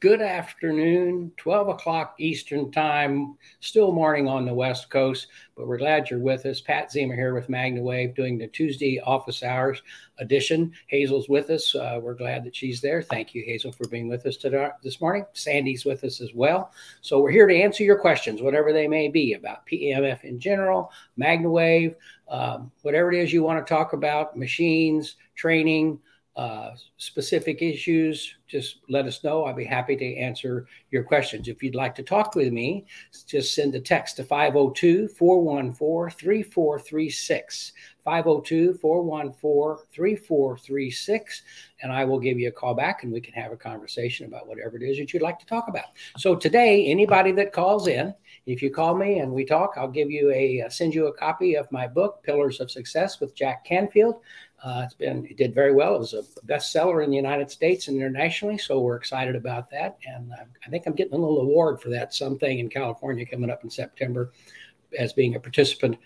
good afternoon, 12 o'clock Eastern Time, still morning on the West Coast, but we're glad you're with us. Pat Ziemer here with MagnaWave doing the Tuesday office hours edition. Hazel's with us. Uh, we're glad that she's there. Thank you, Hazel, for being with us today, this morning. Sandy's with us as well. So we're here to answer your questions, whatever they may be about PEMF in general, MagnaWave, um, whatever it is you want to talk about, machines, training, uh, specific issues, just let us know. I'll be happy to answer your questions. If you'd like to talk with me, just send a text to 502 414 3436. 502 414 3436. And I will give you a call back and we can have a conversation about whatever it is that you'd like to talk about. So today, anybody that calls in, if you call me and we talk, I'll give you a send you a copy of my book, Pillars of Success with Jack Canfield. Uh, it's been it did very well. It was a bestseller in the United States and internationally, so we're excited about that. And uh, I think I'm getting a little award for that something in California coming up in September as being a participant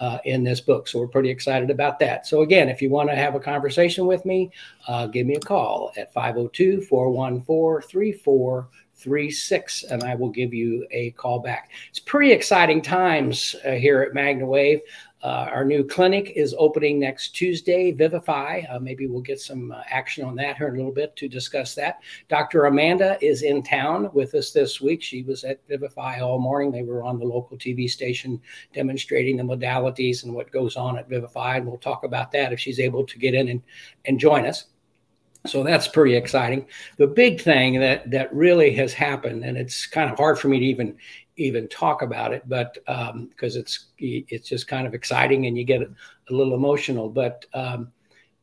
uh, in this book. So we're pretty excited about that. So again, if you want to have a conversation with me, uh, give me a call at 502 414 3436 and I will give you a call back. It's pretty exciting times uh, here at MagnaWave. Uh, our new clinic is opening next Tuesday, Vivify. Uh, maybe we'll get some uh, action on that here in a little bit to discuss that. Dr. Amanda is in town with us this week. She was at Vivify all morning. They were on the local TV station demonstrating the modalities and what goes on at Vivify. And we'll talk about that if she's able to get in and, and join us. So that's pretty exciting. The big thing that that really has happened, and it's kind of hard for me to even even talk about it, but because um, it's it's just kind of exciting and you get a, little emotional. But um,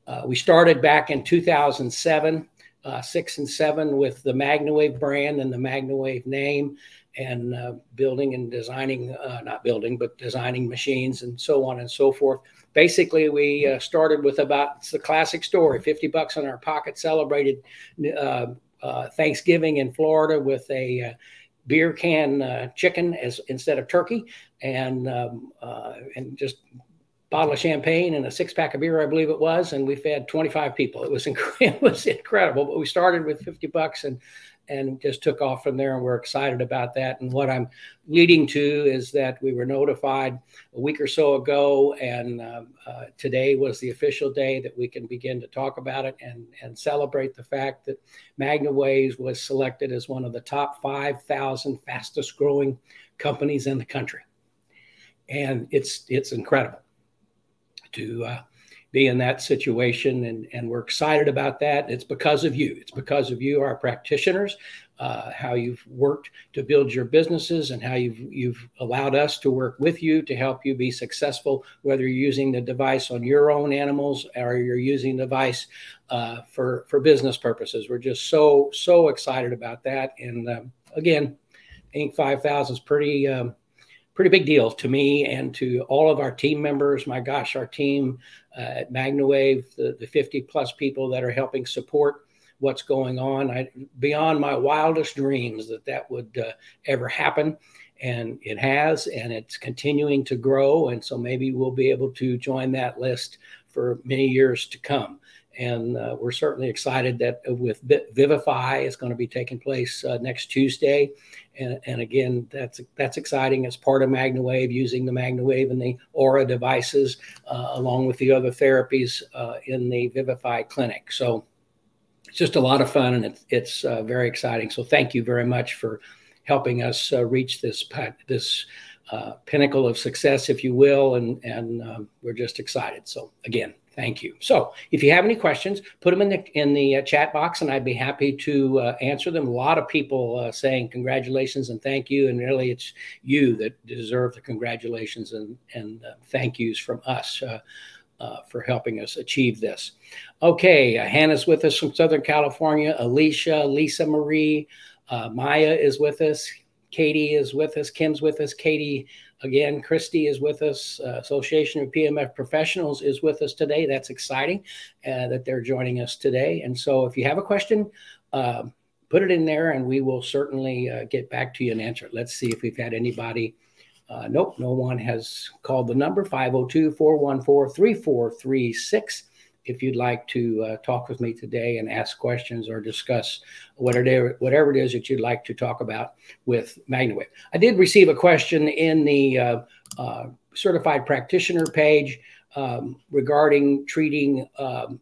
uh, we started back in 2007, uh, six and seven with the MagnaWave brand and the MagnaWave name, and uh, building and designing, uh, not building, but designing machines and so on and so forth. Basically, we uh, started with about the classic story: 50 bucks in our pocket, celebrated uh, Thanksgiving in Florida with a beer can uh, chicken as instead of turkey, and um, uh, and just bottle of champagne and a six pack of beer, I believe it was, and we fed 25 people. It was inc- it was incredible. But we started with 50 bucks and and just took off from there. And we're excited about that. And what I'm leading to is that we were notified a week or so ago, and um, uh, today was the official day that we can begin to talk about it and, and celebrate the fact that Magna MagnaWaves was selected as one of the top 5,000 fastest growing companies in the country. And it's it's incredible to uh, be in that situation. And, and we're excited about that. It's because of you. It's because of you, our practitioners, uh, how you've worked to build your businesses and how you've, you've allowed us to work with you to help you be successful, whether you're using the device on your own animals or you're using the device uh, for, for business purposes. We're just so, so excited about that. And um, again, Inc. 5000 is pretty, um, pretty big deal to me and to all of our team members. My gosh, our team uh, at MagnaWave, the, the 50 plus people that are helping support what's going on. I, beyond my wildest dreams that that would uh, ever happen. And it has, and it's continuing to grow. And so maybe we'll be able to join that list for many years to come and uh, we're certainly excited that with Vivify is going to be taking place uh, next Tuesday, and, and, again that's that's exciting as part of MagnaWave using the MagnaWave and the Aura devices uh, along with the other therapies uh, in the Vivify clinic. So it's just a lot of fun and it's, it's uh, very exciting. So thank you very much for helping us uh, reach this this. pinnacle of success, if you will, and and um, we're just excited. So again, Thank you. So, if you have any questions, put them in the in the uh, chat box, and I'd be happy to uh, answer them. A lot of people uh, saying congratulations and thank you, and really, it's you that deserve the congratulations and and uh, thank yous from us. Uh, uh, for helping us achieve this. Okay, Hannah's with us from Southern California. Alicia, Lisa Marie, Maya is with us. Katie is with us. Kim's with us. Katie Again, Christy is with us. Uh, Association of PEMF Professionals is with us today. That's exciting uh, that they're joining us today. And so, if you have a question, uh, put it in there, and we will certainly uh, get back to you and answer it. Let's see if we've had anybody. Uh, nope, no one has called the number 502 414 3436 if you'd like to uh, talk with me today and ask questions or discuss whatever, whatever it is that you'd like to talk about with MagnaWave. I did receive a question in the uh, uh, certified practitioner page um, regarding treating um,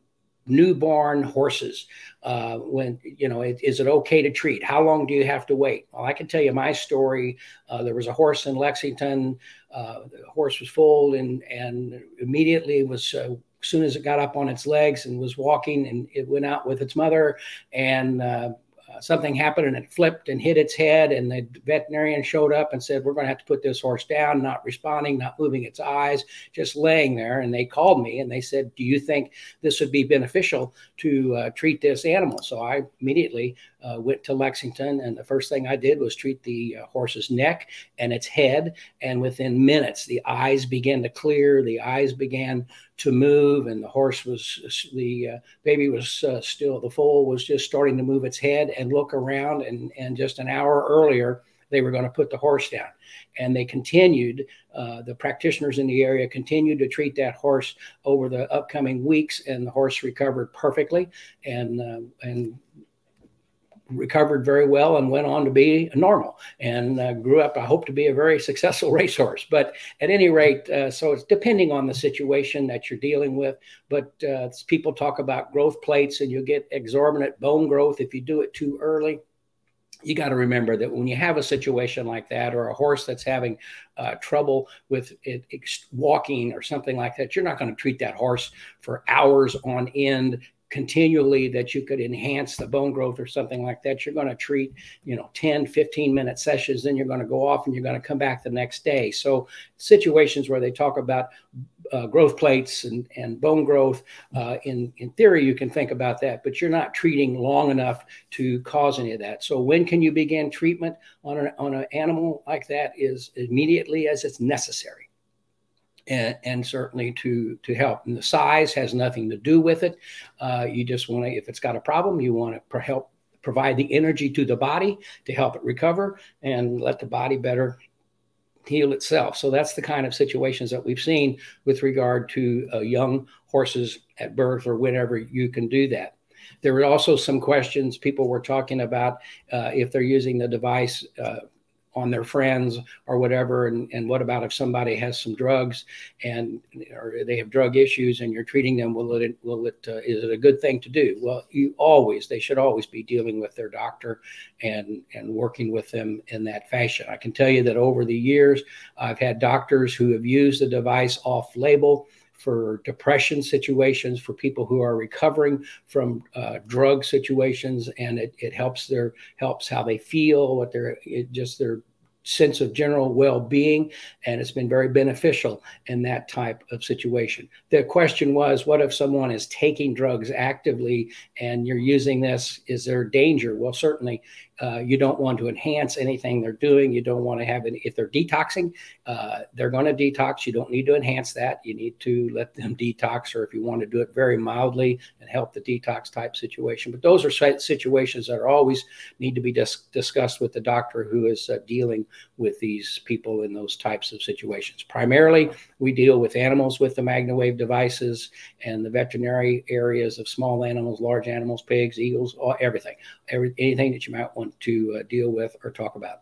newborn horses. Uh, when you know it, is it okay to treat? How long do you have to wait? Well i can tell you my story. Uh, there was a horse in lexington uh, the horse was foaled and and immediately was as soon as it got up on its legs and was walking and it went out with its mother and uh, something happened and it flipped and hit its head. And the veterinarian showed up and said, We're going to have to put this horse down, not responding, not moving its eyes, just laying there. And they called me and they said, Do you think this would be beneficial to uh, treat this animal? So I immediately uh, went to Lexington, and the first thing I did was treat the uh, horse's neck and its head. And within minutes, the eyes began to clear, the eyes began to move, and the horse was the uh, baby was uh, still the foal was just starting to move its head and look around. And and just an hour earlier, they were going to put the horse down. And they continued, uh, the practitioners in the area continued to treat that horse over the upcoming weeks, and the horse recovered perfectly. And, uh, and recovered very well and went on to be normal and uh, grew up. I hope to be a very successful racehorse. But at any rate, uh, so it's depending on the situation that you're dealing with. But uh, people talk about growth plates and you get exorbitant bone growth if you do it too early. You got to remember that when you have a situation like that, or a horse that's having uh, trouble with it, walking or something like that, you're not going to treat that horse for hours on end continually that you could enhance the bone growth or something like that you're going to treat you know 10 15 minute sessions then you're going to go off and you're going to come back the next day. So situations where they talk about uh, growth plates and, and bone growth uh, in in theory you can think about that but you're not treating long enough to cause any of that. So when can you begin treatment on an on an animal like that is immediately as it's necessary and, and, certainly to to help. And the size has nothing to do with it. Uh, you just want to, if it's got a problem, you want to help provide the energy to the body to help it recover and let the body better heal itself. So that's the kind of situations that we've seen with regard to uh, young horses at birth or whenever you can do that. There were also some questions people were talking about uh, if they're using the device uh, on their friends or whatever and, and what about if somebody has some drugs and or they have drug issues and you're treating them will it will it uh, is it a good thing to do? Well you always they should always be dealing with their doctor and and working with them in that fashion. I can tell you that over the years i've had doctors who have used the device off label for depression situations, for people who are recovering from uh, drug situations, and it, it helps their helps how they feel, what their just their sense of general well-being and it's been very beneficial in that type of situation. The question was what if someone is taking drugs actively and you're using this? Is there danger? Well certainly uh, you don't want to enhance anything they're doing. You don't want to have any, if they're detoxing, uh, they're going to detox. You don't need to enhance that. You need to let them detox, or if you want to do it very mildly and help the detox type situation. But those are situations that are always need to be dis- discussed with the doctor who is uh, dealing with these people in those types of situations. Primarily, we deal with animals with the MagnaWave devices and the veterinary areas of small animals, large animals, pigs, eagles, all, everything, every, anything that you might want want to uh, deal with or talk about.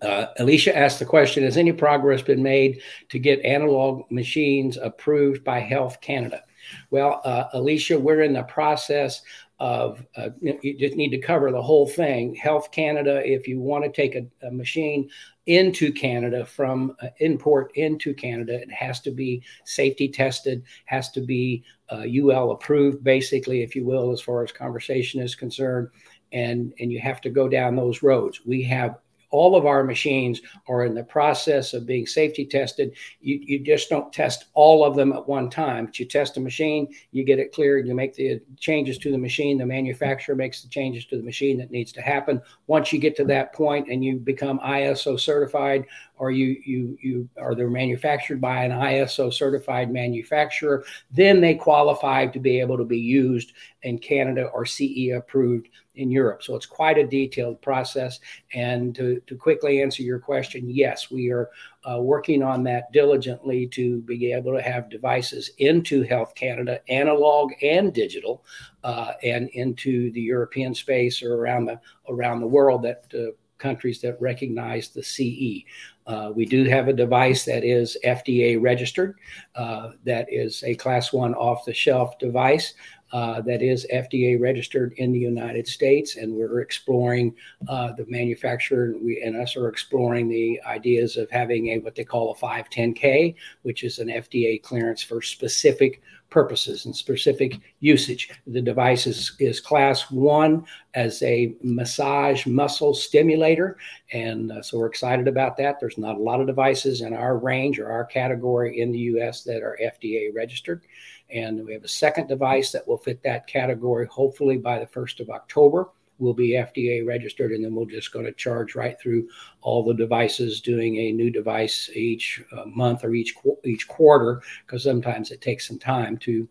Uh, Alicia asked the question Has any progress been made to get analog machines approved by Health Canada? Well, uh, Alicia, we're in the process of, uh, you just need to cover the whole thing. Health Canada, if you want to take a, a machine into Canada from uh, import into Canada, it has to be safety tested, has to be UL uh, approved, basically, if you will, as far as conversation is concerned and and you have to go down those roads. We have all of our machines are in the process of being safety tested. You, you just don't test all of them at one time. But you test a machine, you get it cleared, you make the changes to the machine. The manufacturer makes the changes to the machine that needs to happen. Once you get to that point and you become ISO certified, or you you you are they're manufactured by an ISO certified manufacturer, then they qualify to be able to be used in Canada or CE approved in Europe. So it's quite a detailed process. And to, to quickly answer your question, yes, we are uh, working on that diligently to be able to have devices into Health Canada, analog and digital, uh, and into the European space or around the around the world that uh, countries that recognize the CE. Uh, we do have a device that is FDA registered, uh, that is a class one off the shelf device. Uh, that is FDA registered in the United States, and we're exploring uh, the manufacturer. We and us are exploring the ideas of having a what they call a 510K, which is an FDA clearance for specific purposes and specific usage. The device is, is class one as a massage muscle stimulator. And uh, so we're excited about that. There's not a lot of devices in our range or our category in the US that are FDA registered. And we have a second device that will fit that category hopefully by the 1st of October. We'll be FDA registered, and then we're just going to charge right through all the devices, doing a new device each uh, month or each each quarter, because sometimes it takes some time to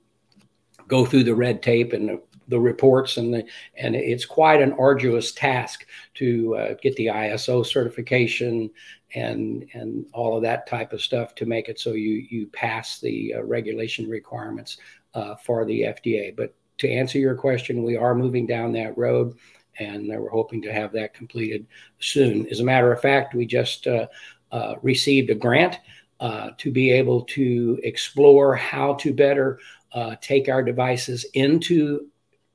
go through the red tape and the, reports and the and it's quite an arduous task to uh, get the ISO certification and and all of that type of stuff to make it so you you pass the uh, regulation requirements uh, for the FDA. But to answer your question, we are moving down that road and we're hoping to have that completed soon. As a matter of fact, we just uh, uh, received a grant uh, to be able to explore how to better uh, take our devices into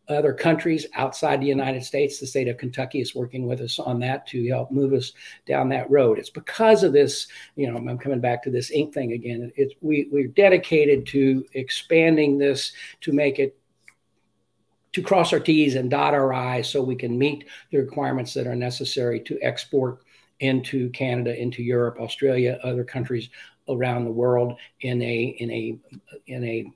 other countries outside the United States. The state of Kentucky is working with us on that to help move us down that road. It's because of this, you know, I'm coming back to this Inc. thing again. It's we we're dedicated to expanding this to make it to cross our T's and dot our I's so we can meet the requirements that are necessary to export into Canada, into Europe, Australia, other countries around the world in a in a in a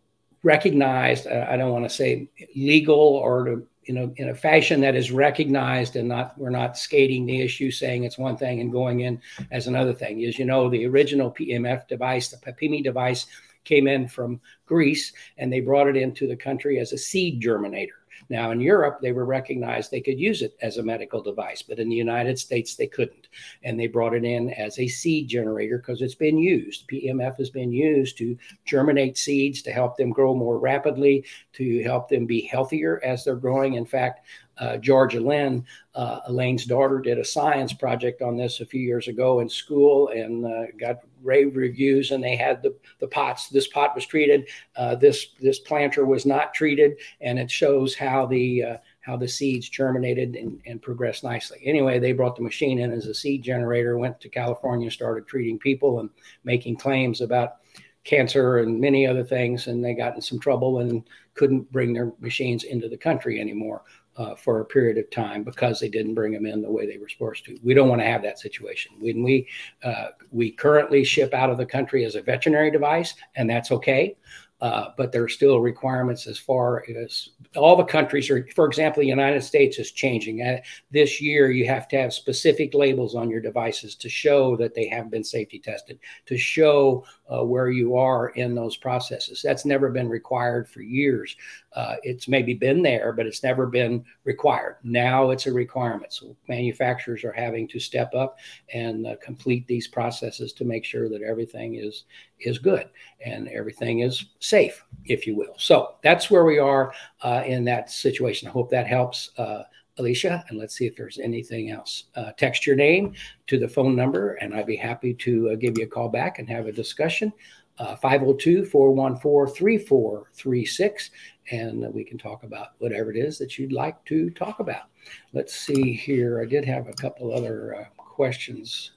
recognized I don't want to say legal or to you know in a fashion that is recognized and not we're not skating the issue saying it's one thing and going in as another thing. As you know the original PEMF device the PAPIMI device came in from Greece and they brought it into the country as a seed germinator now, in Europe, they were recognized they could use it as a medical device, but in the United States, they couldn't. And they brought it in as a seed generator because it's been used. PEMF has been used to germinate seeds to help them grow more rapidly, to help them be healthier as they're growing. In fact, uh, Georgia Lynn, uh, Elaine's daughter, did a science project on this a few years ago in school and uh, got rave reviews. And they had the, the pots. This pot was treated. Uh, this this planter was not treated, and it shows how the uh, how the seeds germinated and, and progressed nicely. Anyway, they brought the machine in as a seed generator. Went to California, started treating people and making claims about cancer and many other things, and they got in some trouble and couldn't bring their machines into the country anymore uh, for a period of time because they didn't bring them in the way they were supposed to. We don't want to have that situation. When we uh, we currently ship out of the country as a veterinary device, and that's okay. Uh, but there are still requirements as far as all the countries are. For example, the United States is changing. Uh, this year, you have to have specific labels on your devices to show that they have been safety tested, to show uh, where you are in those processes. That's never been required for years. Uh, it's maybe been there, but it's never been required. Now it's a requirement. So manufacturers are having to step up and uh, complete these processes to make sure that everything is is good and everything is safe, if you will. So that's where we are uh, in that situation. I hope that helps. Uh, Alicia, and let's see if there's anything else. Uh, text your name to the phone number, and I'd be happy to uh, give you a call back and have a discussion. 502 414 3436 and we can talk about whatever it is that you'd like to talk about. Let's see here. I did have a couple other uh, questions.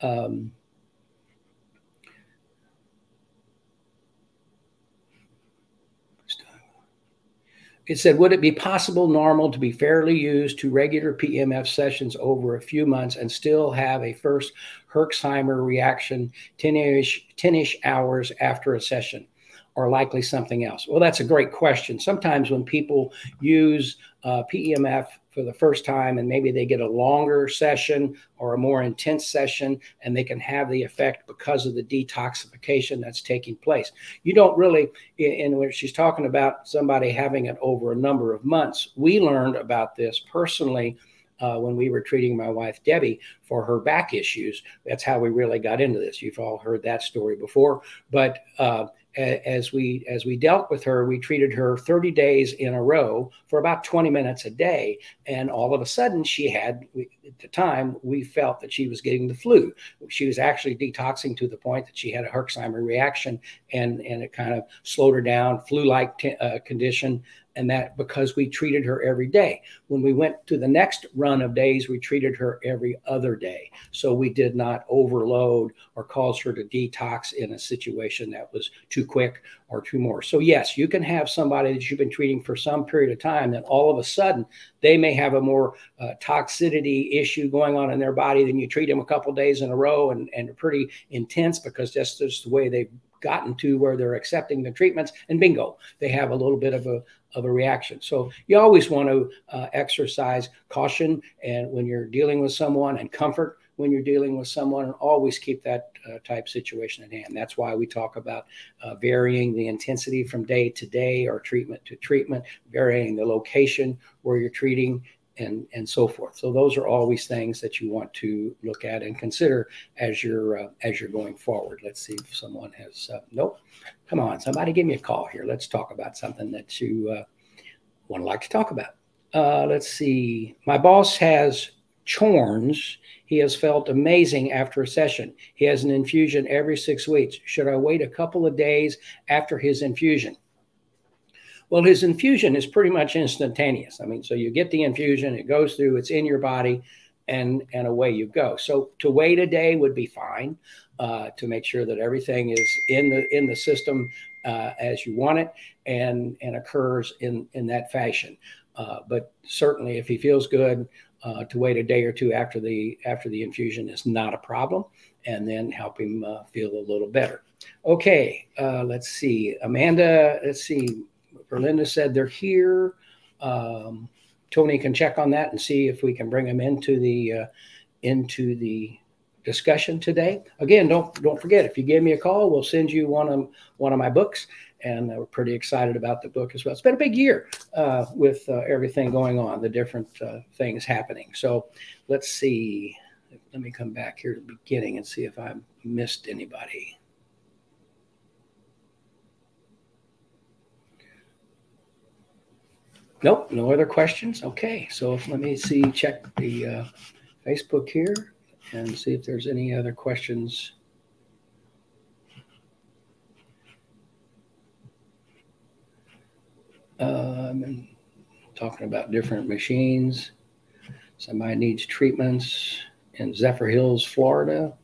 Um, it said, would it be possible normal to be fairly used to regular PEMF sessions over a few months and still have a first Herxheimer reaction 10-ish, 10-ish hours after a session? Or likely something else? Well, that's a great question. Sometimes when people use uh, PEMF for the first time and maybe they get a longer session or a more intense session and they can have the effect because of the detoxification that's taking place. You don't really, in when she's talking about somebody having it over a number of months, we learned about this personally. Uh, when we were treating my wife Debbie for her back issues. That's how we really got into this. You've all heard that story before, but uh, as we as we dealt with her we treated her 30 days in a row for about 20 minutes a day. And all of a sudden she had at the time we felt that she was getting the flu. She was actually detoxing to the point that she had a herxheimer reaction and and it kind of slowed her down flu like t- uh, condition and that because we treated her every day. When we went to the next run of days, we treated her every other day. So we did not overload or cause her to detox in a situation that was too quick or too more. So, yes, you can have somebody that you've been treating for some period of time that all of a sudden they may have a more uh, toxicity issue going on in their body than you treat them a couple days in a row and, and pretty intense because that's just the way they've gotten to where they're accepting the treatments and bingo they have a little bit of a of a reaction. So you always want to uh, exercise caution and when you're dealing with someone and comfort when you're dealing with someone and always keep that uh, type situation at hand. That's why we talk about uh, varying the intensity from day to day or treatment to treatment, varying the location where you're treating and and so forth. So those are always things that you want to look at and consider as you're uh, as you're going forward. Let's see if someone has uh, nope. Come on, somebody give me a call here. Let's talk about something that you uh, want to like to talk about. Uh, let's see. My boss has Crohn's. He has felt amazing after a session. He has an infusion every six weeks. Should I wait a couple of days after his infusion? Well, his infusion is pretty much instantaneous. I mean, so you get the infusion, it goes through, it's in your body, and and away you go. So to wait a day would be fine uh, to make sure that everything is in the in the system uh, as you want it and and occurs in in that fashion. Uh, but certainly, if he feels good, uh, to wait a day or two after the after the infusion is not a problem, and then help him uh, feel a little better. Okay, uh, let's see, Amanda. Let's see, Verlinda said they're here. Um, Tony can check on that and see if we can bring them into the uh, into the discussion today. Again, don't don't forget if you give me a call, we'll send you one of one of my books, and we're pretty excited about the book as well. It's been a big year uh, with uh, everything going on, the different uh, things happening. So let's see. Let me come back here to the beginning and see if I missed anybody. Nope, no other questions. Okay, so if, let me see, check the uh, Facebook here and see if there's any other questions. Um, talking about different machines. Somebody needs treatments in Zephyrhills, Florida.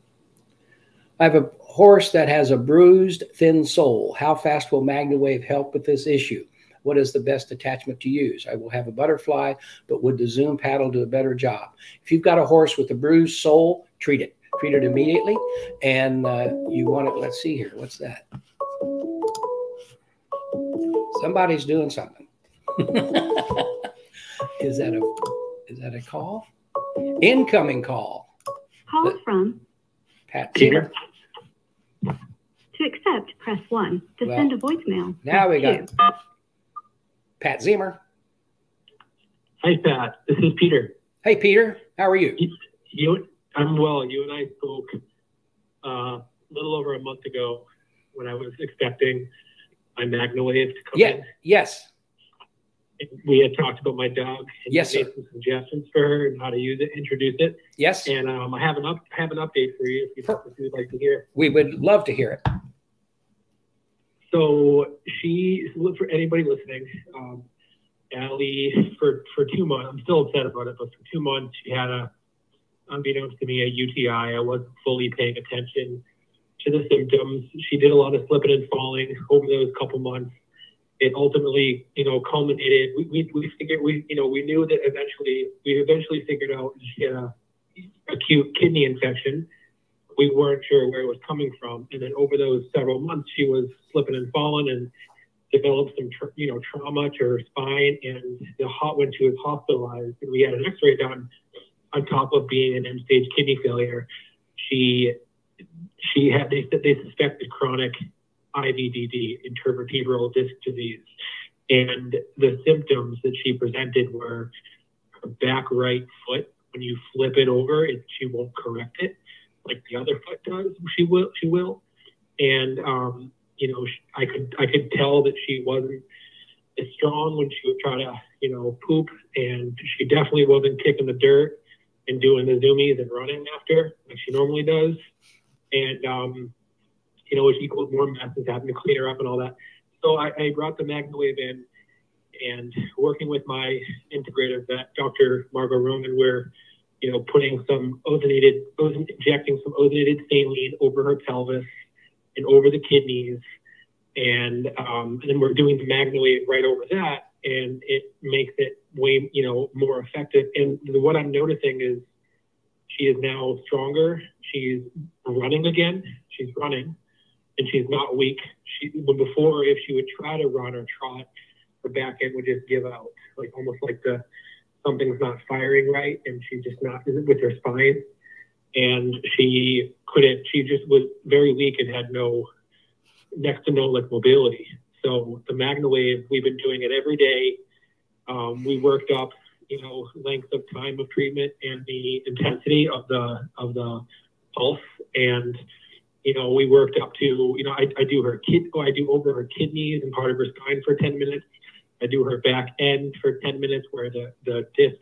I have a horse that has a bruised, thin sole. How fast will MagnaWave help with this issue? What is the best attachment to use? I will have a butterfly, but would the Zoom paddle do a better job? If you've got a horse with a bruised sole, treat it. Treat it immediately. And uh, you want it, let's see here. What's that? Somebody's doing something. is that a is that a call? Incoming call. Call from Pat Peter. To accept, press one. To well, send a voicemail. Now we got Pat Ziemer. Hi, Pat. This is Peter. Hey, Peter. How are you? You, you I'm well. You and I spoke uh, a little over a month ago when I was expecting my MagnaWave to come yeah, in. Yes. We had talked about my dog. And yes, made some suggestions for her and how to use it, introduce it. Yes. And um, I have an up have an update for you if, you, if you'd like to hear. It. We would love to hear it. So she, for anybody listening, um, Allie, for, for two months, I'm still upset about it, but for two months, she had a, unbeknownst to me, a UTI. I wasn't fully paying attention to the symptoms. She did a lot of slipping and falling over those couple months. It ultimately, you know, culminated. We, we, we figured, we, you know, we knew that eventually, we eventually figured out she had a acute kidney infection we weren't sure where it was coming from. And then over those several months, she was slipping and falling and developed some, tra- you know, trauma to her spine. And the hot when she was hospitalized, and we had an X-ray done on top of being an end-stage kidney failure. She she had they they suspected chronic IVDD, intervertebral disc disease, and the symptoms that she presented were her back right foot. When you flip it over, it, she won't correct it like the other foot does. She will, she will, and um, you know, I could I could tell that she wasn't as strong when she would try to you know poop, and she definitely wasn't kicking the dirt and doing the zoomies and running after like she normally does, and um, you know, which equals more messes having to clean her up and all that. So I, I brought the MagnaWave in, and working with my integrative vet, Dr. Margot Roman, we're you know, putting some ozonated, ozon, injecting some ozonated saline over her pelvis and over the kidneys. And, um, and then we're doing the MagnaWave right over that. And it makes it way, you know, more effective. And what I'm noticing is she is now stronger. She's running again. She's running and she's not weak. She, before, if she would try to run or trot, her back end would just give out, like almost like the, something's not firing right and she just not with her spine. And she couldn't, she just was very weak and had no, next to no like mobility. So the MagnaWave, we've been doing it every day. Um, we worked up, you know, length of time of treatment and the intensity of the of the pulse. And you know, we worked up to, you know, I, I do her kid, oh, I do over her kidneys and part of her spine for 10 minutes. I do her back end for 10 minutes where the, the disc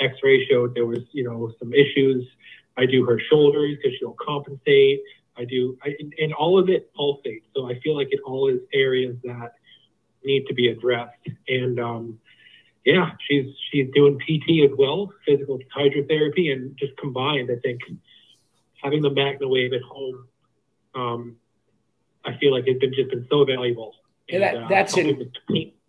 x-ray showed there was, you know, some issues. I do her shoulders because she'll compensate. I do, I, and all of it pulsates. So I feel like it all is areas that need to be addressed. And um, yeah, she's she's doing PT as well, physical hydrotherapy, and just combined, I think having the MagnaWave at home, um, I feel like it's been just been so valuable. And, that, uh, that's in,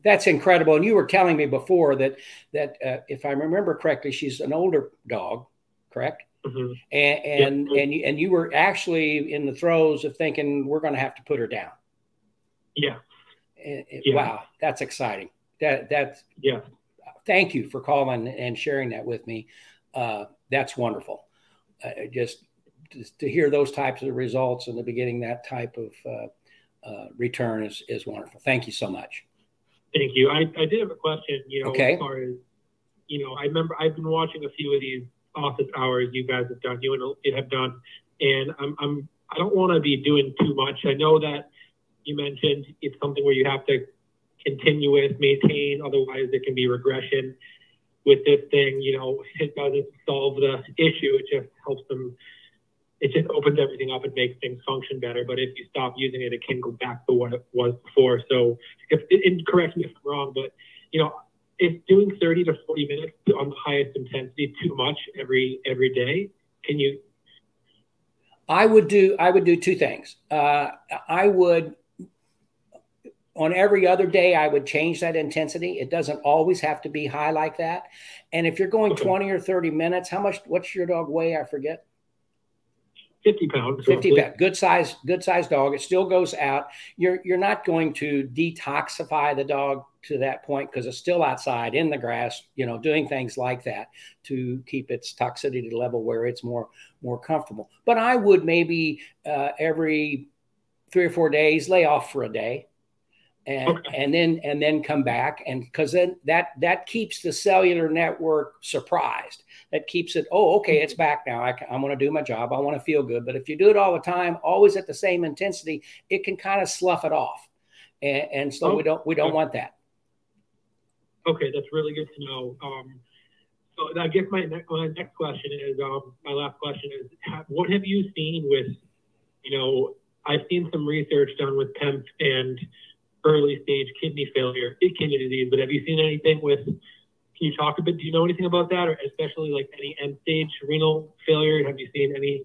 that's incredible. And you were telling me before that that uh, if I remember correctly, she's an older dog, correct? Mm-hmm. And and yep. and you, and you were actually in the throes of thinking we're going to have to put her down. Yeah. And, yeah. Wow, that's exciting. That that's yeah. Thank you for calling and sharing that with me. Uh, that's wonderful. Uh, just, just to hear those types of results in the beginning, that type of uh, uh, return is is wonderful. Thank you so much. Thank you. I, I did have a question, you know, okay. as far as, you know, I remember I've been watching a few of these office hours you guys have done, you and it have done, and I'm, I'm, I don't want to be doing too much. I know that you mentioned it's something where you have to continue with, maintain, otherwise there can be regression with this thing. You know, it doesn't solve the issue. It just helps them it just opens everything up and makes things function better. But if you stop using it, it can go back to what it was before. So, if and correct me if I'm wrong, but you know, if doing 30 to 40 minutes on the highest intensity too much every every day, can you? I would do. I would do two things. Uh, I would on every other day i would change that intensity it doesn't always have to be high like that and if you're going okay. 20 or 30 minutes how much what's your dog weigh i forget 50 pounds. 50 pounds. Good size, good size dog. It still goes out. You're you're not going to detoxify the dog to that point because it's still outside in the grass, you know, doing things like that to keep its toxicity level where it's more more comfortable. But I would maybe uh, every three or four days lay off for a day and okay. and then and then come back and because then that that keeps the cellular network surprised that keeps it oh okay it's back now I, I want to do my job i want to feel good but if you do it all the time always at the same intensity it can kind of slough it off and, and so oh, we don't we don't okay. want that okay that's really good to know um, so i guess my next, my next question is um, my last question is what have you seen with you know i've seen some research done with PEMF and early stage kidney failure, kidney disease. But have you seen anything with? Can you talk a bit? Do you know anything about that, or especially like any end stage renal failure? Have you seen any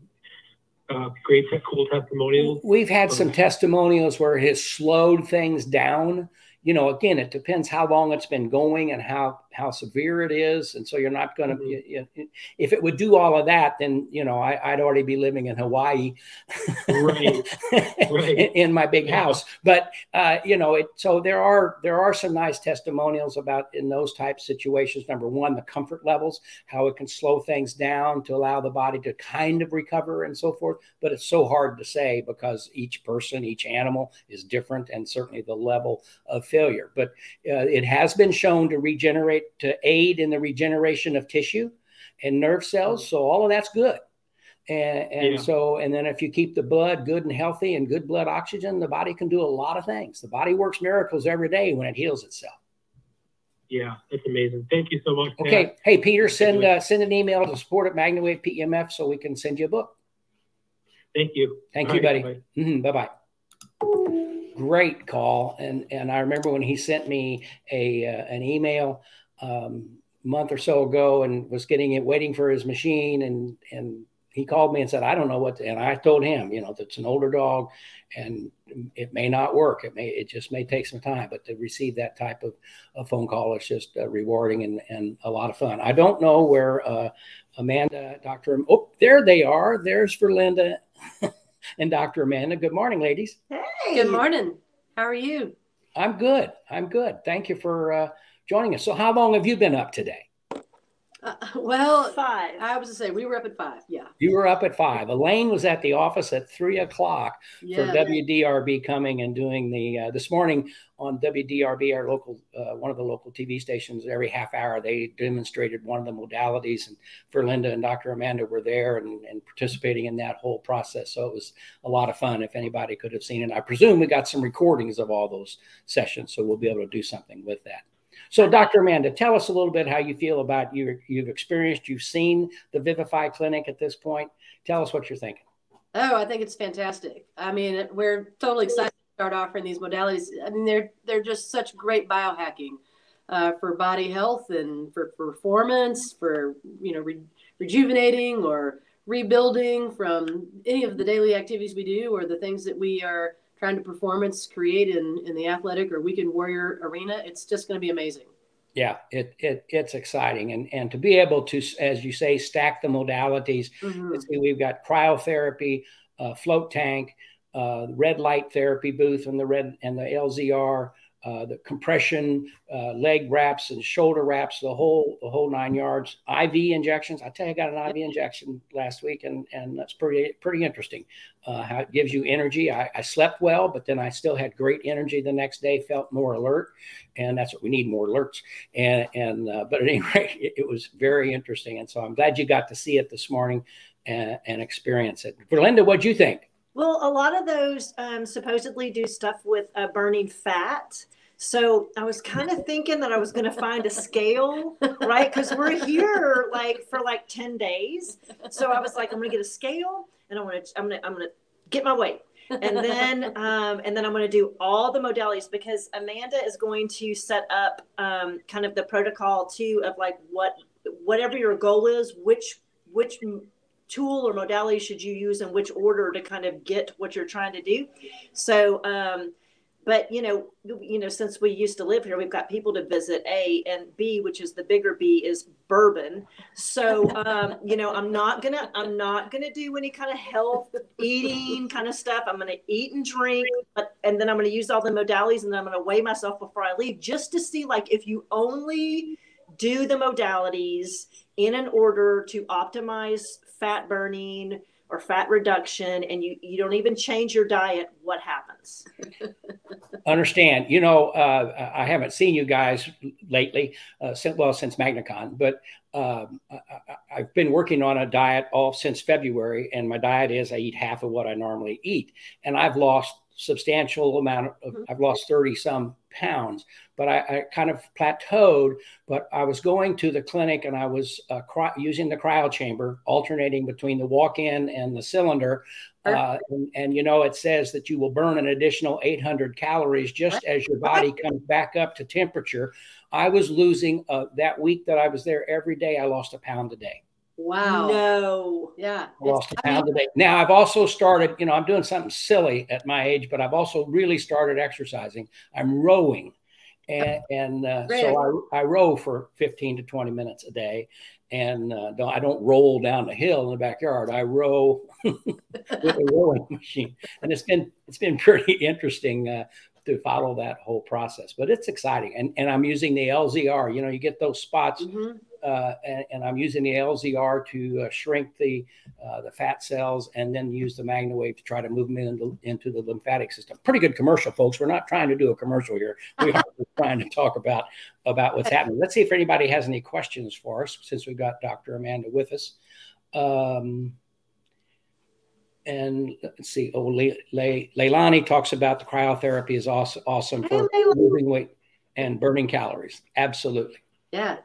uh, great cool testimonials? We've had some testimonials where it has slowed things down. You know, again, it depends how long it's been going and how how severe it is, and so you're not going to. Mhm. You, if it would do all of that, then you know I, would already be living in Hawaii, Right. Right. in, in my big Yeah. house. But uh, you know, it. So there are there are some nice testimonials about in those type situations. Number one, the comfort levels, how it can slow things down to allow the body to kind of recover and so forth. But it's so hard to say because each person, each animal is different, and certainly the level of failure. But uh, it has been shown to regenerate, to aid in the regeneration of tissue and nerve cells. So all of that's good. And, and Yeah. so, and then if you keep the blood good and healthy and good blood oxygen, the body can do a lot of things. The body works miracles every day when it heals itself. Yeah, that's amazing. Thank you so much. Pat. Okay. Hey, Peter, send uh, send an email to support at Magnawave PEMF so we can send you a book. Thank you. Thank All you, right, buddy. bye. hmm bye bye. Great call, and and I remember when he sent me a uh, an email um, a month or so ago, and was getting it, waiting for his machine, and and he called me and said, I don't know what, to, and I told him, you know, it's an older dog, and it may not work. It may, it just may take some time, but to receive that type of, of phone call is just uh, rewarding and and a lot of fun. I don't know where uh, Amanda, Doctor, oh, there they are. There's for Linda. and Dr. Amanda. Good morning, ladies. Hey. Good morning. How are you? I'm good. I'm good. Thank you for uh, joining us. So, how long have you been up today? Uh, well, Five. I was to say we were up at five. Yeah. You were up at five. Elaine was at the office at three o'clock for WDRB coming and doing the uh, this morning on WDRB, our local uh, one of the local TV stations. Every half hour, they demonstrated one of the modalities, and for Linda and Dr. Amanda were there and, and participating in that whole process. So it was a lot of fun. If anybody could have seen it, I presume we got some recordings of all those sessions, so we'll be able to do something with that. So, Dr. Amanda, tell us a little bit how you feel about you. You've experienced, you've seen the Vivify Clinic at this point. Tell us what you're thinking. Oh, I think it's fantastic. I mean, we're totally excited to start offering these modalities. I mean, they're they're just such great biohacking uh, for body health and for, for performance, for you know re- rejuvenating or rebuilding from any of the daily activities we do or the things that we are trying to performance create in in the athletic or weekend warrior arena. It's just going to be amazing. Yeah, it, it it's exciting, and and to be able to, as you say, stack the modalities. Mhm. See, we've got cryotherapy, uh, float tank, uh, red light therapy booth, and the red and the LZR, uh, the compression, uh, leg wraps and shoulder wraps, the whole the whole nine yards. IV injections. I tell you, I got an IV injection last week, and and that's pretty pretty interesting. Uh, how it gives you energy. I, I slept well, but then I still had great energy the next day. Felt more alert, and that's what we need more alerts. And and uh, but at any rate, it, it was very interesting, and so I'm glad you got to see it this morning and, and experience it. Verlinda, what'd you think? Well, a lot of those um, supposedly do stuff with uh, burning fat. So I was kind of thinking that I was going to find a scale, right? Because we're here like for like ten days. So I was like, I'm going to get a scale, and I'm going to I'm going to I'm going to get my weight, and then um, and then I'm going to do all the modalities because Amanda is going to set up um, kind of the protocol too of like what whatever your goal is, which which tool or modality should you use in which order to kind of get what you're trying to do. So, um, but you know, you know, since we used to live here, we've got people to visit. A and B, which is the bigger B, is bourbon. So, um, you know, I'm not gonna, I'm not gonna do any kind of health eating kind of stuff. I'm gonna eat and drink, but, and then I'm gonna use all the modalities, and then I'm gonna weigh myself before I leave, just to see like if you only do the modalities in an order to optimize fat burning or fat reduction and you, you don't even change your diet, what happens? Understand, you know, uh, I haven't seen you guys lately, uh, since, well, since MagnaCon, but um, I, have been working on a diet all since February, and my diet is I eat half of what I normally eat, and I've lost substantial amount of I've lost 30 some pounds but I, I, kind of plateaued but I was going to the clinic and I was uh, cry, using the cryo chamber alternating between the walk-in and the cylinder uh, and, and, you know it says that you will burn an additional 800 calories just as your body comes back up to temperature. I was losing uh, that week that I was there every day I lost a pound a day Wow. No. Yeah. I lost a pound a day. Now I've also started, you know, I'm doing something silly at my age, but I've also really started exercising. I'm rowing and, and uh, so I, I row for 15 to 20 minutes a day and uh, don't, I don't roll down the hill in the backyard. I row with a rowing machine, and it's been it's been pretty interesting uh, to follow that whole process. But it's exciting, and and I'm using the LZR. You know, you get those spots mm-hmm uh, and, and, I'm using the LZR to uh, shrink the uh, the fat cells and then use the MagnaWave to try to move them into, into the lymphatic system. Pretty good commercial, folks. We're not trying to do a commercial here. We are trying to talk about about what's happening. Let's see if anybody has any questions for us since we've got Dr. Amanda with us. Um, and let's see. Oh, Le- Le- Leilani talks about the cryotherapy is awesome, awesome for losing weight and burning calories. Absolutely. Yeah,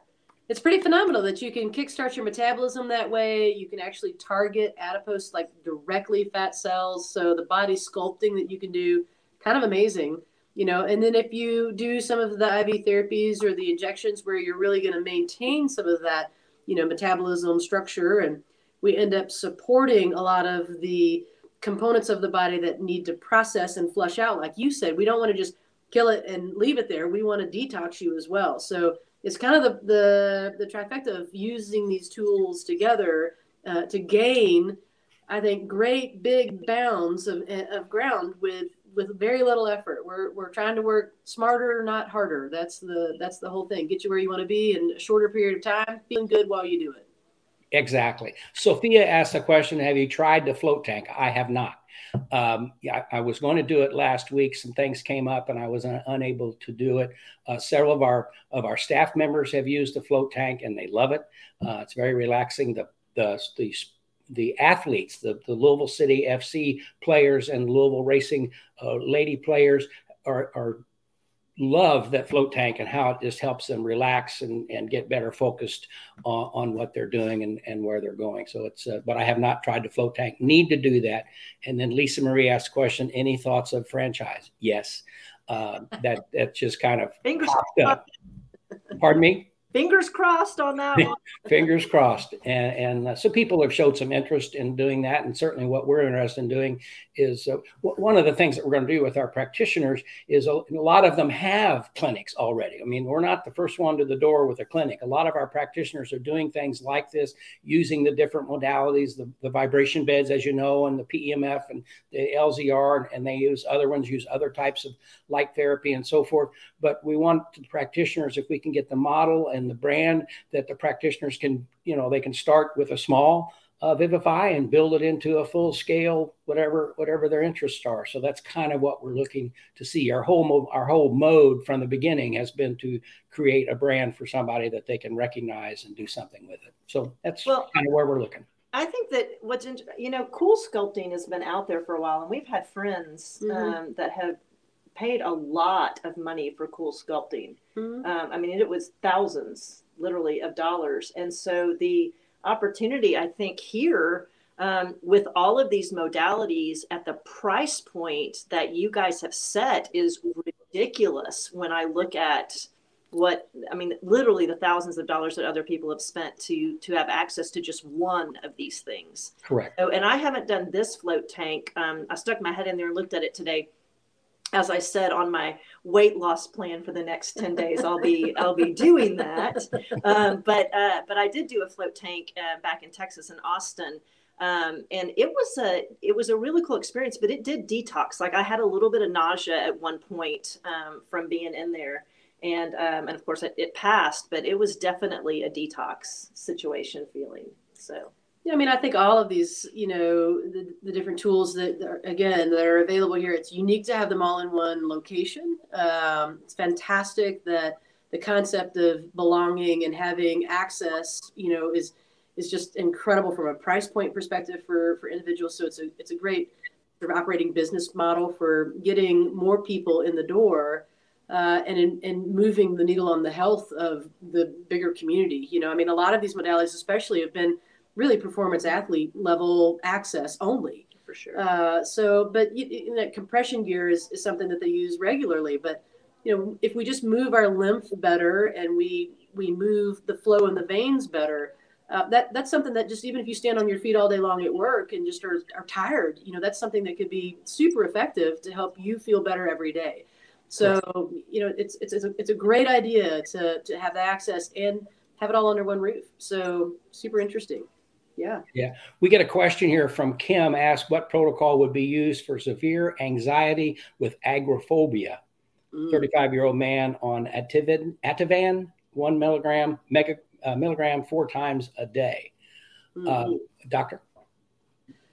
it's pretty phenomenal that you can kickstart your metabolism that way. You can actually target adipose like directly fat cells. So the body sculpting that you can do, kind of amazing, you know. And then if you do some of the IV therapies or the injections where you're really going to maintain some of that, you know, metabolism structure, and we end up supporting a lot of the components of the body that need to process and flush out. Like you said, we don't want to just kill it and leave it there. We want to detox you as well. So it's kind of the the, the trifecta of using these tools together uh, to gain, I think, great big bounds of, of ground with with very little effort. We're we're trying to work smarter, not harder. That's the that's the whole thing. Get you where you want to be in a shorter period of time, feeling good while you do it. Exactly. Sophia asked a question Have you tried the float tank? I have not. Um, yeah, I was going to do it last week. Some things came up, and I was un- unable to do it. Uh, several of our of our staff members have used the float tank, and they love it. Uh, it's very relaxing. The the the the athletes, the, the Louisville City FC players and Louisville Racing uh, lady players are, are love that float tank and how it just helps them relax and, and get better focused on, on what they're doing and, and where they're going. So it's, uh, but I have not tried the float tank. Need to do that. And then Lisa Marie asked a question: Any thoughts of franchise? Yes, uh, that that just kind of Fingers popped up. Pardon me fingers crossed on that one. fingers crossed. And, and uh, so people have showed some interest in doing that. And certainly what we're interested in doing is uh, w- one of the things that we're going to do with our practitioners is a, a, lot of them have clinics already. I mean we're not the first one to the door with a clinic. A lot of our practitioners are doing things like this using the different modalities the, the vibration beds as you know and the pemf and the lzr and, and they use other ones use other types of light therapy and so forth. But we want the practitioners if we can get the model and and the brand that the practitioners can, you know, they can start with a small uh, Vivify and build it into a full scale, whatever whatever their interests are. So that's kind of what we're looking to see. Our whole mo- our whole mode from the beginning has been to create a brand for somebody that they can recognize and do something with it. So that's well, kind of where we're looking. I think that what's in, you know, cool sculpting has been out there for a while, and we've had friends mm-hmm. um, that have paid a lot of money for cool sculpting. Mm-hmm. Um, I mean, it was thousands, literally, of dollars. And so the opportunity, I think, here um, with all of these modalities at the price point that you guys have set is ridiculous when I look at what I mean, literally the thousands of dollars that other people have spent to to have access to just one of these things. Correct. So, and I haven't done this float tank. Um, I stuck my head in there and looked at it today as I said on my weight loss plan for the next 10 days, I'll be, I'll be doing that. Um, but, uh, but I did do a float tank uh, back in Texas in Austin. Um, and it was a, it was a really cool experience, but it did detox. Like I had a little bit of nausea at one point um, from being in there. And, um, and of course it, it passed, but it was definitely a detox situation feeling. So. Yeah, I mean, I think all of these, you know, the, the different tools that, are, again, that are available here, it's unique to have them all in one location. Um, it's fantastic that the concept of belonging and having access, you know, is is just incredible from a price point perspective for for individuals. So it's a it's a great sort of operating business model for getting more people in the door. Uh, and in, in moving the needle on the health of the bigger community. You know, I mean, a lot of these modalities, especially, have been really performance athlete level access only. For sure. Uh, so, but you, that compression gear is, is something that they use regularly. But you know, if we just move our lymph better and we we move the flow in the veins better, uh, that that's something that just even if you stand on your feet all day long at work and just are, are tired, you know, that's something that could be super effective to help you feel better every day. So you know, it's it's it's a, it's a great idea to to have the access and have it all under one roof. So super interesting. Yeah. Yeah. We get a question here from Kim ask what protocol would be used for severe anxiety with agoraphobia. 35 mm. year old man on Ativan, Ativan, one milligram, mega, uh, milligram four times a day. Mm-hmm. Uh, doctor?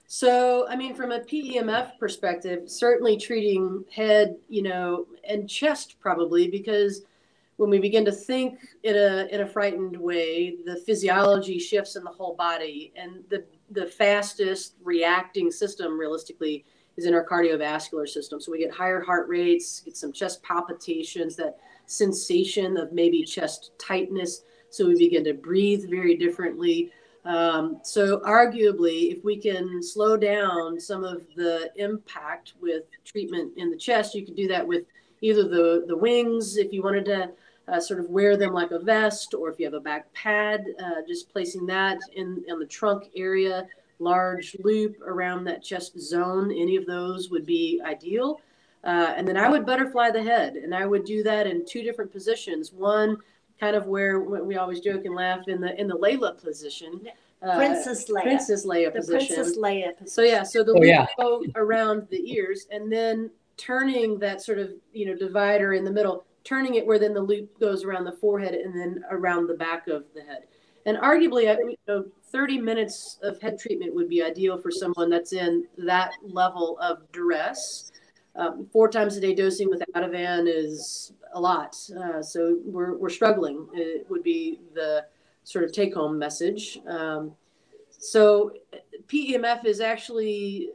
So, I mean, from a PEMF perspective, certainly treating head, you know, and chest probably because when we begin to think in a in a frightened way, the physiology shifts in the whole body, and the the fastest reacting system, realistically, is in our cardiovascular system. So we get higher heart rates, get some chest palpitations, that sensation of maybe chest tightness. So we begin to breathe very differently. Um, so, arguably, if we can slow down some of the impact with treatment in the chest, you could do that with either the, the wings, if you wanted to uh, sort of wear them like a vest, or if you have a back pad, uh, just placing that in, in the trunk area, large loop around that chest zone, any of those would be ideal. Uh, and then I would butterfly the head, and I would do that in two different positions. One kind of where we always joke and laugh in the in the Leia position. Uh, Princess Leia. Princess Leia the position. Princess Leia position. So yeah, so the oh, yeah. go around the ears and then turning that sort of you know divider in the middle, turning it where then the loop goes around the forehead and then around the back of the head. And arguably, you know, 30 minutes of head treatment would be ideal for someone that's in that level of duress. Um, four times a day dosing with Ativan is a lot. Uh, so we're, we're struggling. It would be the sort of take home message. Um, so PEMF is actually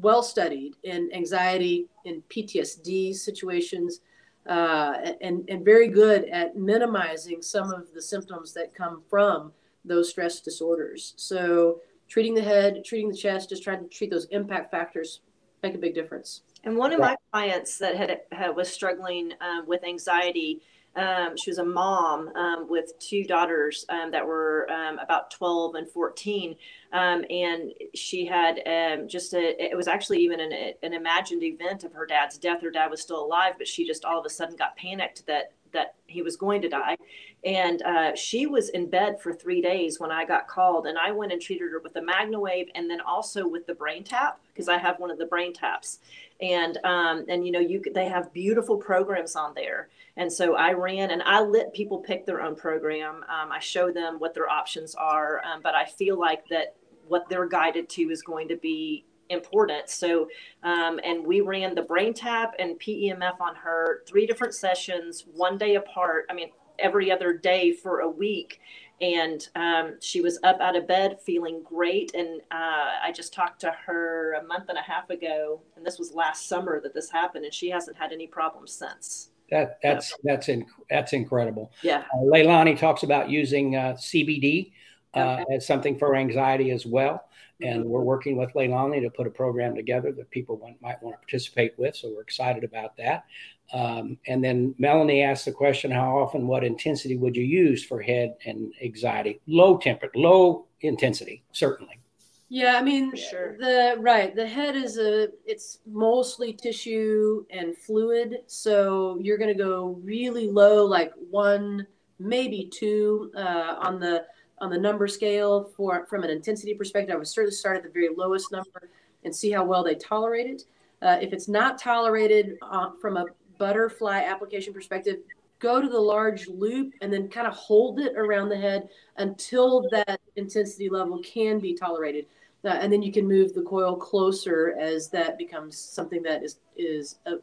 well studied in anxiety in PTSD situations uh, and, and very good at minimizing some of the symptoms that come from those stress disorders. So treating the head, treating the chest, just trying to treat those impact factors make a big difference. And one of my clients that had, had was struggling um, with anxiety, um, she was a mom um, with two daughters um, that were um, about 12 and 14. Um, and she had just a, it was actually even an, an imagined event of her dad's death. Her dad was still alive, but she just all of a sudden got panicked that that he was going to die. And uh, she was in bed for three days when I got called, and I went and treated her with the MagnaWave and then also with the brain tap because I have one of the brain taps. And um, and you know you they have beautiful programs on there, and so I ran and I let people pick their own program. Um, I show them what their options are, um, but I feel like that what they're guided to is going to be important. So, um, and we ran the brain tap and PEMF on her three different sessions, one day apart. I mean, every other day for a week. And um, she was up out of bed feeling great. And uh, I just talked to her a month and a half ago, and this was last summer that this happened, and she hasn't had any problems since. That that's that's inc- that's incredible. Yeah. Uh, Leilani talks about using uh, CBD uh, okay. as something for anxiety as well and we're working with Leilani to put a program together that people want, might want to participate with. So we're excited about that. Um, and then Melanie asked the question: How often, what intensity would you use for head and anxiety? Low temperate, low intensity, certainly. Yeah, I mean, sure. the right, the head is a it's mostly tissue and fluid, so you're going to go really low, like one, maybe two uh, on the on the number scale for from an intensity perspective. I would certainly start at the very lowest number and see how well they tolerate it. Uh, if it's not tolerated uh, from a butterfly application perspective, go to the large loop and then kind of hold it around the head until that intensity level can be tolerated. Uh, and then you can move the coil closer as that becomes something that is is uh,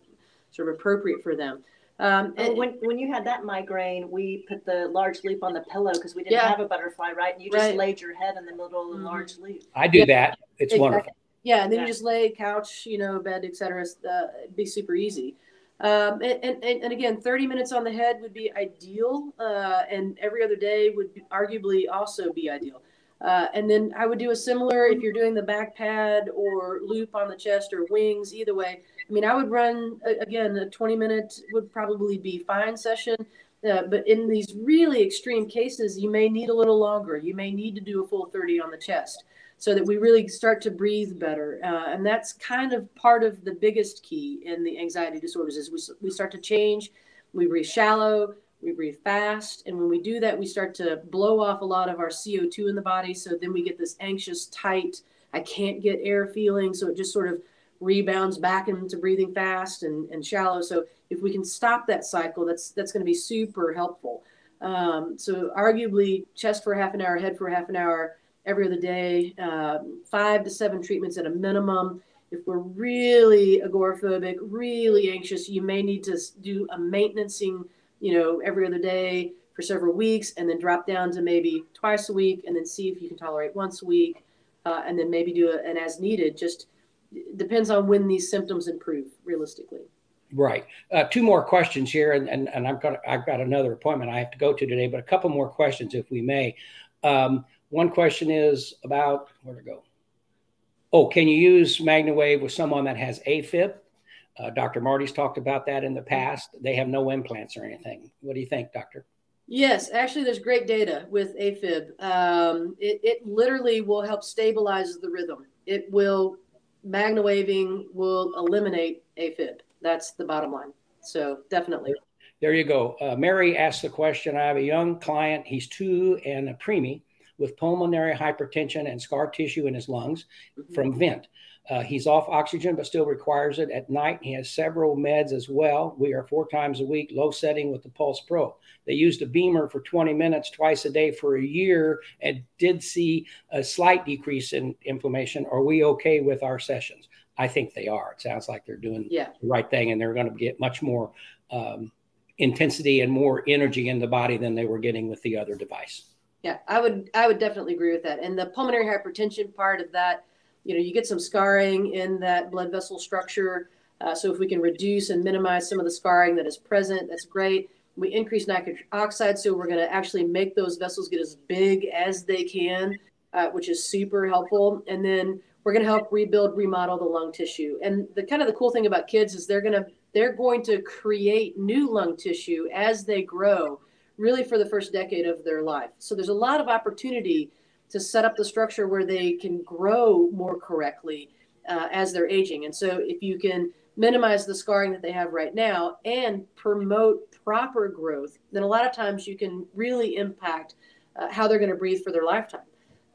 sort of appropriate for them. Um, and when, when you had that migraine, we put the large loop on the pillow because we didn't yeah. have a butterfly, right? And you just right. laid your head in the middle of the mm-hmm. large loop. I do yeah. that. It's exactly. wonderful. Yeah, and then yeah. you just lay couch, you know, bed, etc. Uh, it'd be super easy. Um, and, and, and again, 30 minutes on the head would be ideal, uh, and every other day would be, arguably also be ideal. Uh, and then I would do a similar if you're doing the back pad or loop on the chest or wings, either way. I mean, I would run again a 20 minute would probably be fine session. Uh, but in these really extreme cases, you may need a little longer. You may need to do a full 30 on the chest. so that we really start to breathe better. Uh, and that's kind of part of the biggest key in the anxiety disorders is we, we start to change, we breathe shallow, we breathe fast. And when we do that, we start to blow off a lot of our CO2 in the body. So then we get this anxious, tight, I can't get air feeling. So it just sort of rebounds back into breathing fast and, and shallow. So if we can stop that cycle, that's that's going to be super helpful. Um, so arguably, chest for half an hour, head for half an hour every other day, um, five to seven treatments at a minimum. If we're really agoraphobic, really anxious, you may need to do a maintenancing, you know, every other day for several weeks, and then drop down to maybe twice a week, and then see if you can tolerate once a week, uh, and then maybe do an as needed. Just depends on when these symptoms improve realistically. Right. Uh, two more questions here, and, and, and I've got I've got another appointment I have to go to today, but a couple more questions, if we may. Um, one question is about where to go. Oh, can you use MagnaWave with someone that has AFib? Uh, Dr. Marty's talked about that in the past. They have no implants or anything. What do you think, Doctor? Yes, actually, there's great data with AFib. Um, it, it literally will help stabilize the rhythm. It will MagnaWaving will eliminate AFib. That's the bottom line. So definitely. There you go. Uh, Mary asked the question. I have a young client. He's two and a preemie with pulmonary hypertension and scar tissue in his lungs mm-hmm. from vent. Uh, he's off oxygen, but still requires it at night. He has several meds as well. We are four times a week, low setting with the Pulse Pro. They used a BEMER for 20 minutes twice a day for a year and did see a slight decrease in inflammation. Are we okay with our sessions? I think they are. It sounds like they're doing yeah. the right thing and they're going to get much more um, intensity and more energy in the body than they were getting with the other device. Yeah, I would I would definitely agree with that. And the pulmonary hypertension part of that, you know, you get some scarring in that blood vessel structure. Uh, so if we can reduce and minimize some of the scarring that is present, that's great. We increase nitric oxide, so we're going to actually make those vessels get as big as they can, uh, which is super helpful. And then we're going to help rebuild, remodel the lung tissue. And the kind of the cool thing about kids is they're going to they're going to create new lung tissue as they grow really for the first decade of their life. So there's a lot of opportunity to set up the structure where they can grow more correctly uh, as they're aging. And so if you can minimize the scarring that they have right now and promote proper growth, then a lot of times you can really impact uh, how they're going to breathe for their lifetime.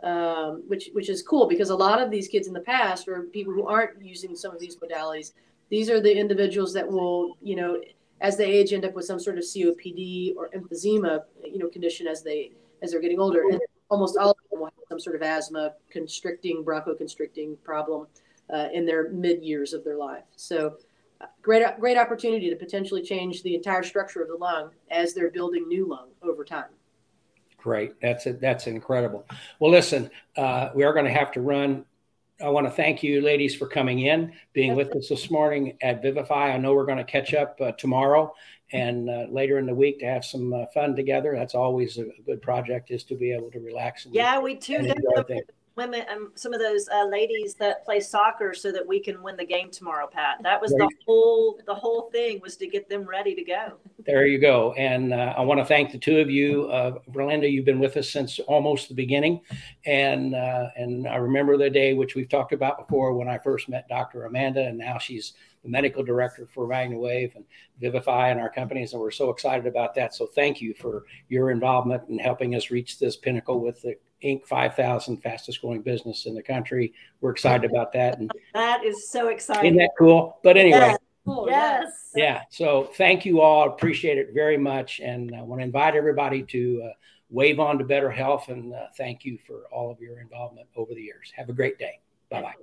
Um, which which is cool because a lot of these kids in the past or people who aren't using some of these modalities, these are the individuals that will you know as they age, end up with some sort of COPD or emphysema, you know, condition as they as they're getting older. And almost all of them will have some sort of asthma, constricting, bronchoconstricting problem uh, in their mid years of their life. So, uh, great great opportunity to potentially change the entire structure of the lung as they're building new lung over time. Great, that's it. That's incredible. Well, listen, uh, we are going to have to run. I want to thank you, ladies, for coming in, being with us this morning at Vivify. I know we're going to catch up uh, tomorrow and uh, later in the week to have some uh, fun together. That's always a, good project, is to be able to relax. And, yeah, we tuned women, um, some of those uh, ladies that play soccer, so that we can win the game tomorrow. Pat, that was the whole the whole thing was to get them ready to go. There you go, and uh, I want to thank the two of you, uh, Verlinda. You've been with us since almost the beginning, and uh, and I remember the day which we've talked about before when I first met Dr. Amanda, and now she's the medical director for MagnaWave and Vivify and our companies, and we're so excited about that. So thank you for your involvement in helping us reach this pinnacle with the Inc. 5,000 fastest growing business in the country. We're excited about that. And that is so exciting. Isn't that cool? But anyway. Yes. Cool. yes. Yeah. So thank you all. Appreciate it very much. And I want to invite everybody to uh, wave on to better health. And uh, thank you for all of your involvement over the years. Have a great day. Bye bye.